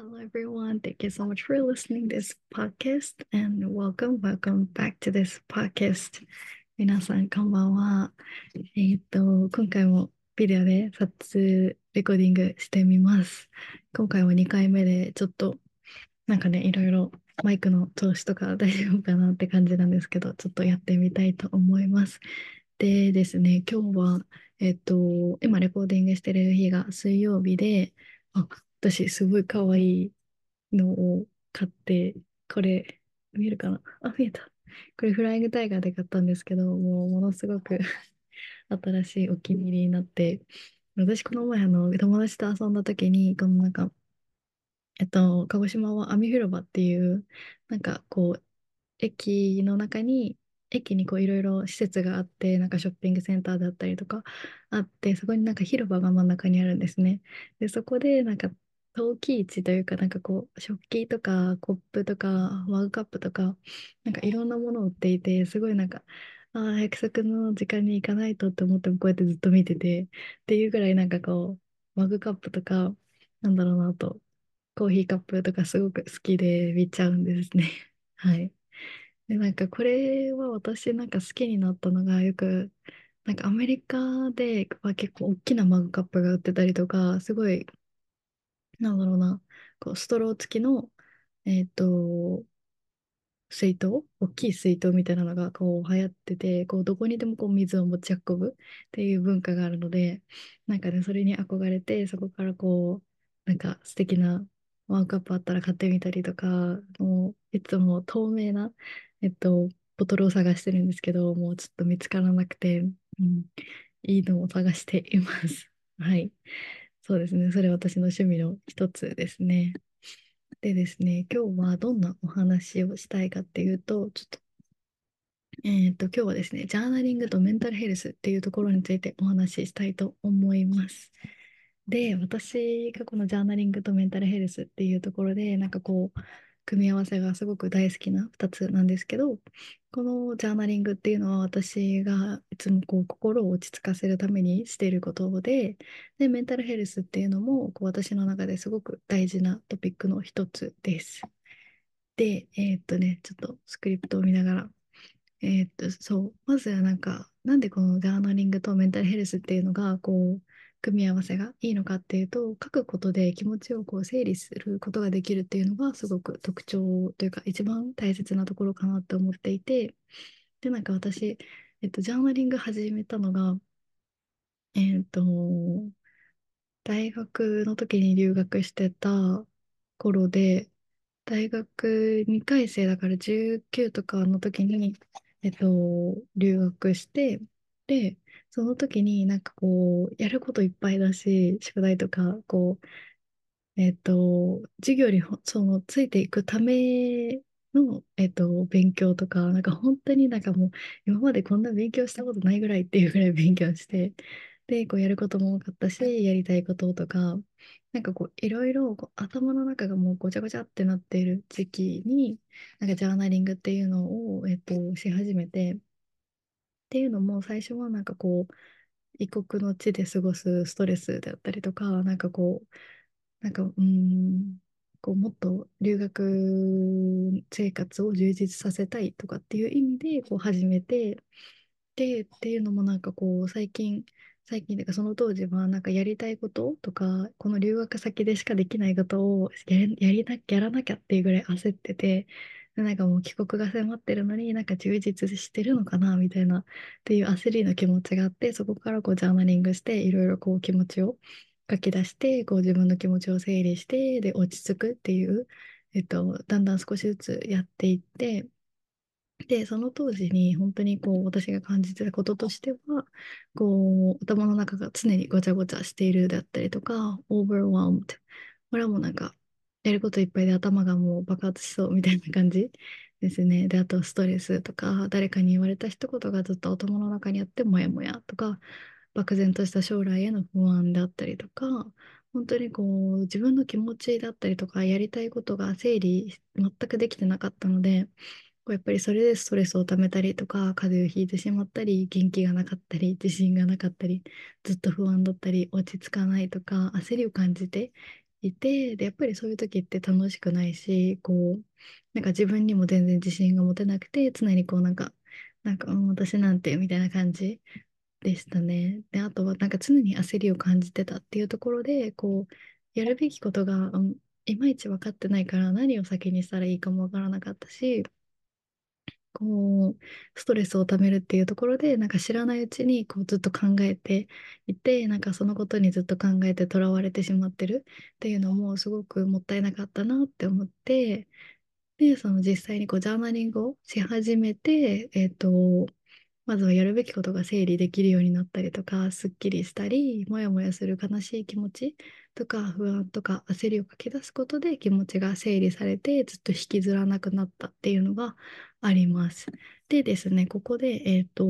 Hello, everyone. Thank you so much for listening this podcast and welcome, welcome back to this podcast. 皆さん、こんばんは。えっと、今回もビデオで撮影、レコーディングしてみます。今回は2回目で、ちょっと、なんかね、いろいろマイクの調子とか大丈夫かなって感じなんですけど、ちょっとやってみたいと思います。でですね、今日は、えっと、今レコーディングしてる日が水曜日で、あ、私、すごい可愛いのを買って、これ、見えるかな？あ、見えた。これ、フライングタイガーで買ったんですけど、もう、ものすごく 新しいお気に入りになって、私、この前、あの、友達と遊んだ時に、このなんか、えっと、鹿児島は網広場っていう、なんか、こう、駅の中に、駅にこういろいろ施設があって、なんかショッピングセンターだったりとかあって、そこになんか広場が真ん中にあるんですね。で、そこでなんか陶器市というか、なんかこう、食器とかコップとかマグカップとか、なんかいろんなものを売っていて、すごいなんか、ああ、約束の時間に行かないとって思ってもこうやってずっと見てて、っていうぐらいなんかこう、マグカップとか、なんだろうなと、コーヒーカップとかすごく好きで見ちゃうんですね。はい。で、なんかこれは私なんか好きになったのがよく、なんかアメリカでは結構大きなマグカップが売ってたりとか、すごいなんだろうな、こうストロー付きの、えっと、水筒、大きい水筒みたいなのがこう流行ってて、こうどこにでもこう水を持ち運ぶっていう文化があるので、なんかね、それに憧れて、そこからこう、なんか素敵なワンカップあったら買ってみたりとか、もういつも透明な、えっと、ボトルを探してるんですけど、もうちょっと見つからなくて、うん、いいのを探しています。はい。そうですね。それ私の趣味の一つですね。でですね、今日はどんなお話をしたいかっていうと、ちょっと、えっと、今日はですね、ジャーナリングとメンタルヘルスっていうところについてお話ししたいと思います。で、私がこのジャーナリングとメンタルヘルスっていうところで、なんかこう、組み合わせがすごく大好きな2つなんですけど、このジャーナリングっていうのは私がいつもこう心を落ち着かせるためにしていることで、で、メンタルヘルスっていうのもこう私の中ですごく大事なトピックの一つです。で、えー、っとね、ちょっとスクリプトを見ながら、えー、っと、そう、まずはなんか、なんでこのジャーナリングとメンタルヘルスっていうのが、こう、組み合わせがいいのかっていうと書くことで気持ちをこう整理することができるっていうのがすごく特徴というか一番大切なところかなって思っていてでなんか私、えっと、ジャーナリング始めたのがえっと大学の時に留学してた頃で大学2回生だから19とかの時に、えっと、留学してでその時になんかこう、やることいっぱいだし、宿題とか、こう、えっと、授業にそのついていくための、えっと、勉強とか、なんか本当になんかもう、今までこんな勉強したことないぐらいっていうぐらい勉強して、で、こうやることも多かったし、やりたいこととか、なんかこう、いろいろこう頭の中がもうごちゃごちゃってなっている時期に、なんかジャーナリングっていうのを、えっと、し始めて、っていうのも最初はなんかこう異国の地で過ごすストレスであったりとかなんかこうなんかうんこうもっと留学生活を充実させたいとかっていう意味でこう始めてでっていうのもなんかこう最近最近というかその当時はなんかやりたいこととかこの留学先でしかできないことをやりやりなやらなきゃっていうぐらい焦っててなんかもう帰国が迫ってるのになんか充実してるのかなみたいなっていう焦りの気持ちがあってそこからこうジャーナリングしていろいろこう気持ちを書き出してこう自分の気持ちを整理してで落ち着くっていう、えっと、だんだん少しずつやっていってでその当時に本当にこう私が感じてたこととしてはこう頭の中が常にごちゃごちゃしているだったりとか overwhelmed これはもうなんかやることいっぱいで頭がもう爆発しそうみたいな感じですね。で、あとストレスとか、誰かに言われた一言がずっと頭の中にあって、もやもやとか、漠然とした将来への不安だったりとか、本当にこう、自分の気持ちだったりとか、やりたいことが整理全くできてなかったので、こうやっぱりそれでストレスを溜めたりとか、風邪をひいてしまったり、元気がなかったり、自信がなかったり、ずっと不安だったり、落ち着かないとか、焦りを感じていて、で、やっぱりそういう時って楽しくないし、こう、なんか自分にも全然自信が持てなくて、常にこうなんか、なんか、私なんてみたいな感じでしたね。で、あとはなんか常に焦りを感じてたっていうところで、こう、やるべきことが、いまいち分かってないから何を先にしたらいいかも分からなかったし、こう、ストレスをためるっていうところで、なんか知らないうちにこうずっと考えていて、なんかそのことにずっと考えてとらわれてしまってるっていうのもすごくもったいなかったなって思って、で、その実際にこうジャーナリングをし始めて、えっと、まずはやるべきことが整理できるようになったりとか、すっきりしたり、もやもやする悲しい気持ちとか、不安とか焦りを書き出すことで気持ちが整理されて、ずっと引きずらなくなったっていうのがあります。でですね、ここで、えっと、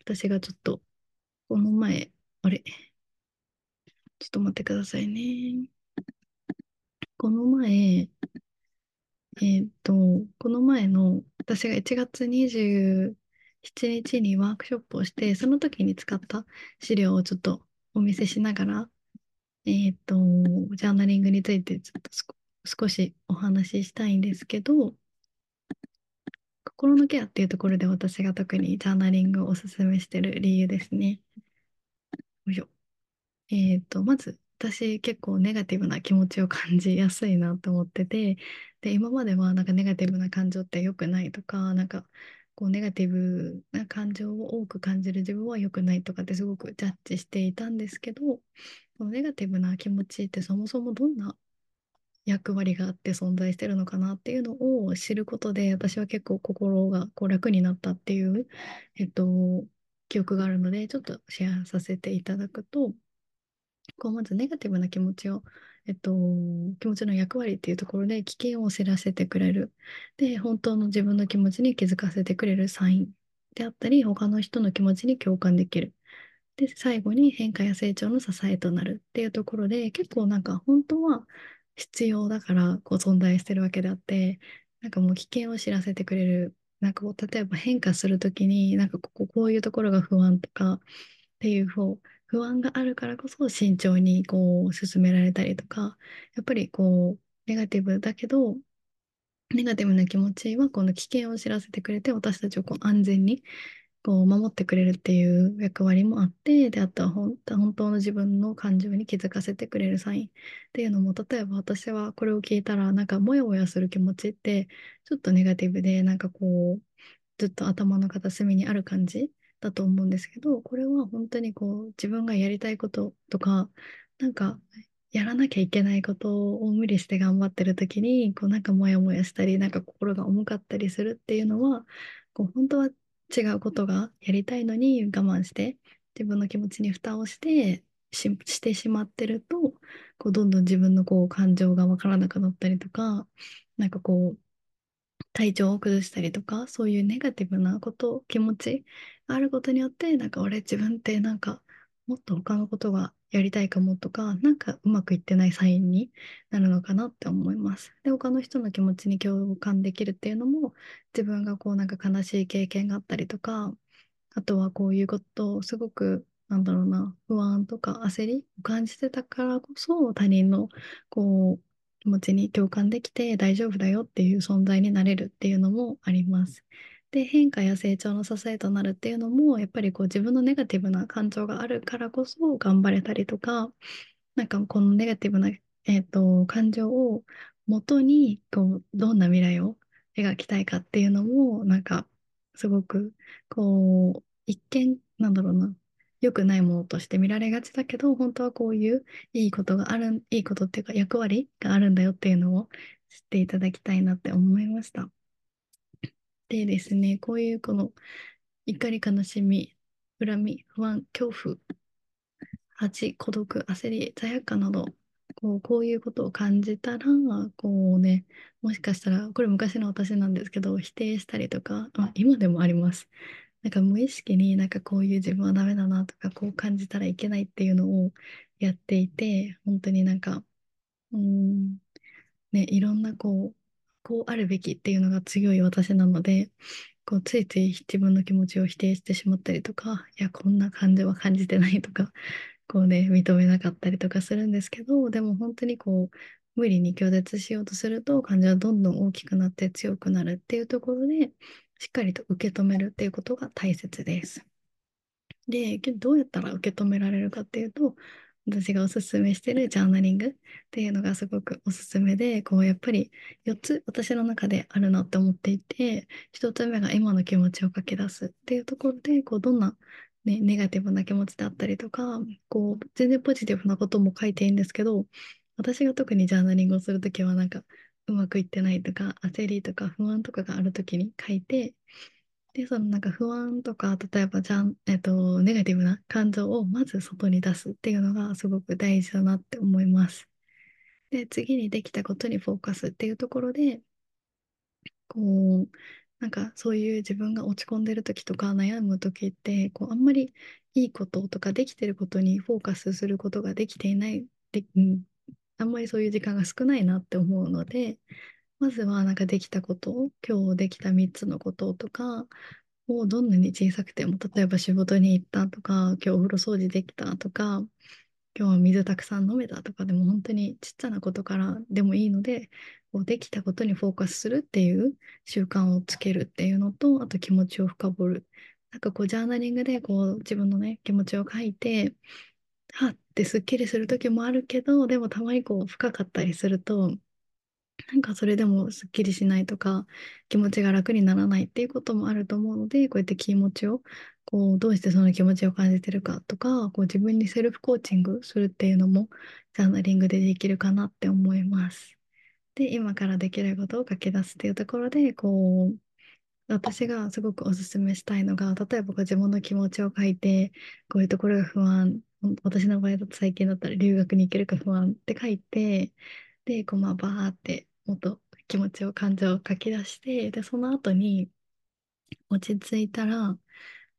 私がちょっと、この前、あれ、ちょっと待ってくださいね。この前、えっと、この前の、私が1月7日にワークショップをして、その時に使った資料をちょっとお見せしながら、えっと、ジャーナリングについてちょっと少しお話ししたいんですけど、心のケアっていうところで私が特にジャーナリングをおすすめしてる理由ですね。よいしょ。えっと、まず、私結構ネガティブな気持ちを感じやすいなと思ってて、で、今まではなんかネガティブな感情って良くないとか、なんかこうネガティブな感情を多く感じる自分は良くないとかってすごくジャッジしていたんですけど、このネガティブな気持ちってそもそもどんな役割があって存在してるのかなっていうのを知ることで私は結構心がこう楽になったっていう、えっと、記憶があるのでちょっとシェアさせていただくとこうまずネガティブな気持ちを、えっと、気持ちの役割っていうところで危険を知らせてくれるで本当の自分の気持ちに気づかせてくれるサインであったり他の人の気持ちに共感できるで最後に変化や成長の支えとなるっていうところで結構なんか本当は必要だからこう存在してるわけであって、なんかもう危険を知らせてくれる。なんかこう例えば変化するときに、なんかここ、こういうところが不安とかっていう方、不安があるからこそ慎重にこう進められたりとか、やっぱりこうネガティブだけど、ネガティブな気持ちはこの危険を知らせてくれて私たちをこう安全にこう守ってくれるっていう役割もあって、で、あとは本本当の自分の感情に気づかせてくれるサインっていうのも、例えば私はこれを聞いたら、なんかモヤモヤする気持ちって、ちょっとネガティブで、なんかこう、ずっと頭の片隅にある感じだと思うんですけど、これは本当にこう、自分がやりたいこととか、なんか、やらなきゃいけないことを無理して頑張ってる時に、こうなんかモヤモヤしたり、なんか心が重かったりするっていうのは、こう本当は違うことがやりたいのに我慢して自分の気持ちに蓋をしてし、してしまってるとこうどんどん自分のこう感情がわからなくなったりとかなんかこう体調を崩したりとかそういうネガティブなこと気持ちがあることによってなんか俺自分ってなんかもっと他のことがやりたいかもとか、なんかうまくいってないサインになるのかなって思います。で、他の人の気持ちに共感できるっていうのも、自分がこうなんか悲しい経験があったりとか、あとはこういうことをすごく、なんだろうな、不安とか焦りを感じてたからこそ、他人のこう気持ちに共感できて大丈夫だよっていう存在になれるっていうのもあります。で、変化や成長の支えとなるっていうのも、やっぱりこう自分のネガティブな感情があるからこそ頑張れたりとか、なんかこのネガティブな、えーと、感情を元にこうどんな未来を描きたいかっていうのも、なんかすごくこう一見なんだろうな、良くないものとして見られがちだけど、本当はこういういいことがある、いいことっていうか役割があるんだよっていうのを知っていただきたいなって思いました。でですね、こういうこの怒り、悲しみ、恨み、不安、恐怖、恥、孤独、焦り、罪悪感など、こうこういうことを感じたら、こうね、もしかしたら、これ昔の私なんですけど、否定したりとか、あ、今でもあります。なんか無意識になんかこういう自分はダメだなとか、こう感じたらいけないっていうのをやっていて、本当になんか、うん、ね、いろんなこう、こうあるべきっていうのが強い私なので、こうついつい自分の気持ちを否定してしまったりとか、いや、こんな感じは感じてないとかこうね、認めなかったりとかするんですけど、でも本当にこう、無理に拒絶しようとすると感情はどんどん大きくなって強くなるっていうところで、しっかりと受け止めるっていうことが大切です。で、どうやったら受け止められるかっていうと、私がおすすめしてるジャーナリングっていうのがすごくおすすめで、こうやっぱり4つ私の中であるなって思っていて、1つ目が今の気持ちを書き出すっていうところで、こうどんな、ね、ネガティブな気持ちだったりとか、こう全然ポジティブなことも書いていいんですけど、私が特にジャーナリングをするときはなんかうまくいってないとか焦りとか不安とかがあるときに書いて、で、そのなんか不安とか、例えばじゃん、えっと、ネガティブな感情をまず外に出すっていうのがすごく大事だなって思います。で、次にできたことにフォーカスっていうところで、こう、なんかそういう自分が落ち込んでる時とか悩む時って、こうあんまりいいこととかできてることにフォーカスすることができていない、で、うん、あんまりそういう時間が少ないなって思うので、まずはなんかできたこと、今日できた3つのこととかをどんなに小さくても、例えば仕事に行ったとか、今日お風呂掃除できたとか、今日は水たくさん飲めたとかでも本当にちっちゃなことからでもいいので、こうできたことにフォーカスするっていう習慣をつけるっていうのと、あと気持ちを深掘る。なんかこうジャーナリングでこう自分のね、気持ちを書いて、はっってすっきりする時もあるけど、でもたまにこう深かったりすると、なんかそれでもすっきりしないとか、気持ちが楽にならないっていうこともあると思うので、こうやって気持ちを、こう、どうしてその気持ちを感じてるかとか、こう自分にセルフコーチングするっていうのも、ジャーナリングでできるかなって思います。で、今からできることを書き出すっていうところで、こう、私がすごくおすすめしたいのが、例えばこう自分の気持ちを書いて、こういうところが不安、私の場合だと最近だったら留学に行けるか不安って書いて、で、こうまあバーってもっと気持ちを、感情を書き出して、で、その後に落ち着いたら、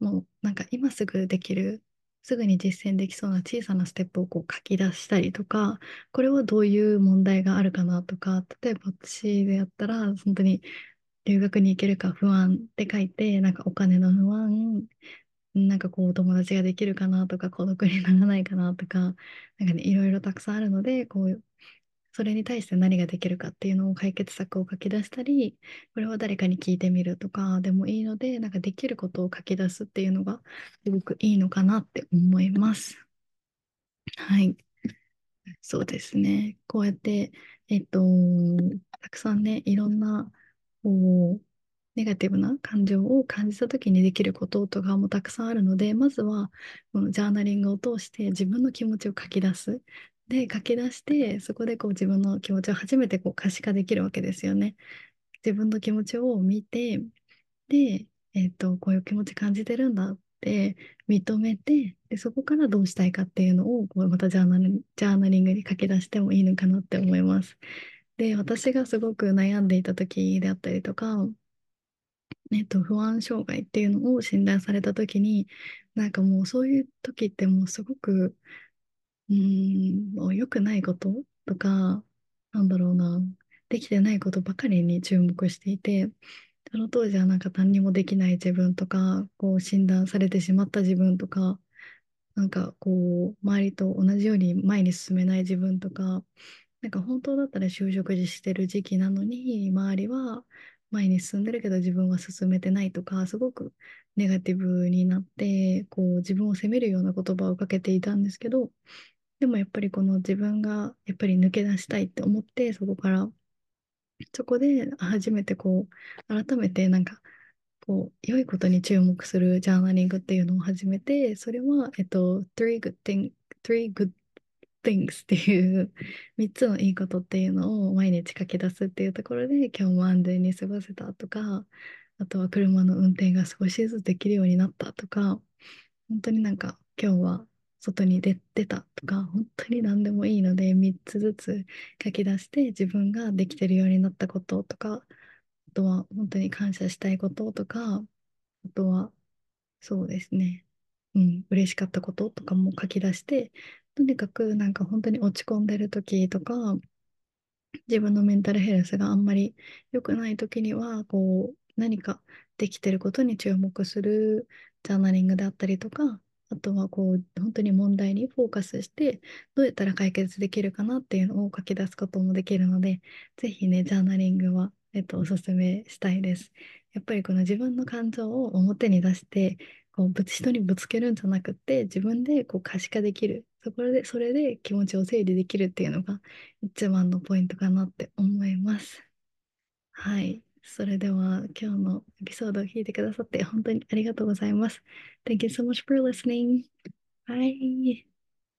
もうなんか今すぐできる、すぐに実践できそうな小さなステップをこう書き出したりとか、これはどういう問題があるかなとか、例えば私でやったら、本当に留学に行けるか不安って書いて、なんかお金の不安、なんかこう友達ができるかなとか孤独にならないかなとか、なんかね、いろいろたくさんあるので、こうそれに対して何ができるかっていうのを解決策を書き出したり、これは誰かに聞いてみるとかでもいいので、なんかできることを書き出すっていうのがすごくいいのかなって思います。はい。そうですね。こうやって、えっと、たくさんね、いろんな、こう、ネガティブな感情を感じた時にできることとかもたくさんあるので、まずはこのジャーナリングを通して自分の気持ちを書き出す。で、書き出して、そこでこう自分の気持ちを初めてこう可視化できるわけですよね。自分の気持ちを見て、で、えっと、こういう気持ち感じてるんだって認めて、で、そこからどうしたいかっていうのを、こうまたジャーナル、ジャーナリングに書き出してもいいのかなって思います。で、私がすごく悩んでいた時であったりとか、えっと、不安障害っていうのを診断された時に、なんかもうそういう時ってもうすごく、うん、もう良くないこととか、なんだろうな、できてないことばかりに注目していて、その当時はなんか何にもできない自分とか、こう診断されてしまった自分とか、なんかこう、周りと同じように前に進めない自分とか、なんか本当だったら就職してる時期なのに、周りは前に進んでるけど自分は進めてないとか、すごくネガティブになって、こう自分を責めるような言葉をかけていたんですけど、でもやっぱりこの自分がやっぱり抜け出したいって思って、そこから、そこで初めてこう、改めてなんか、こう、良いことに注目するジャーナリングっていうのを始めて、それは、えっと、three good thing, three good things っていう3つのいいことっていうのを毎日書き出すっていうところで、今日も安全に過ごせたとか、あとは車の運転が少しずつできるようになったとか、本当になんか今日は外に出てたとか、本当に何でもいいので、3つずつ書き出して、自分ができてるようになったこととか、あとは本当に感謝したいこととか、あとは、そうですね、うん、嬉しかったこととかも書き出して、とにかくなんか本当に落ち込んでる時とか、自分のメンタルヘルスがあんまり良くない時には、こう、何かできてることに注目するジャーナリングであったりとか、あとはこう本当に問題にフォーカスしてどうやったら解決できるかなっていうのを書き出すこともできるのでぜひねジャーナリングは、えっと、おすすめしたいです。やっぱりこの自分の感情を表に出してこう人にぶつけるんじゃなくて自分でこう可視化できるそこでそれで気持ちを整理できるっていうのが一番のポイントかなって思います。はい。それでは今日のエピソードを聞いてくださって本当にありがとうございます。Thank you so much for listening. Bye.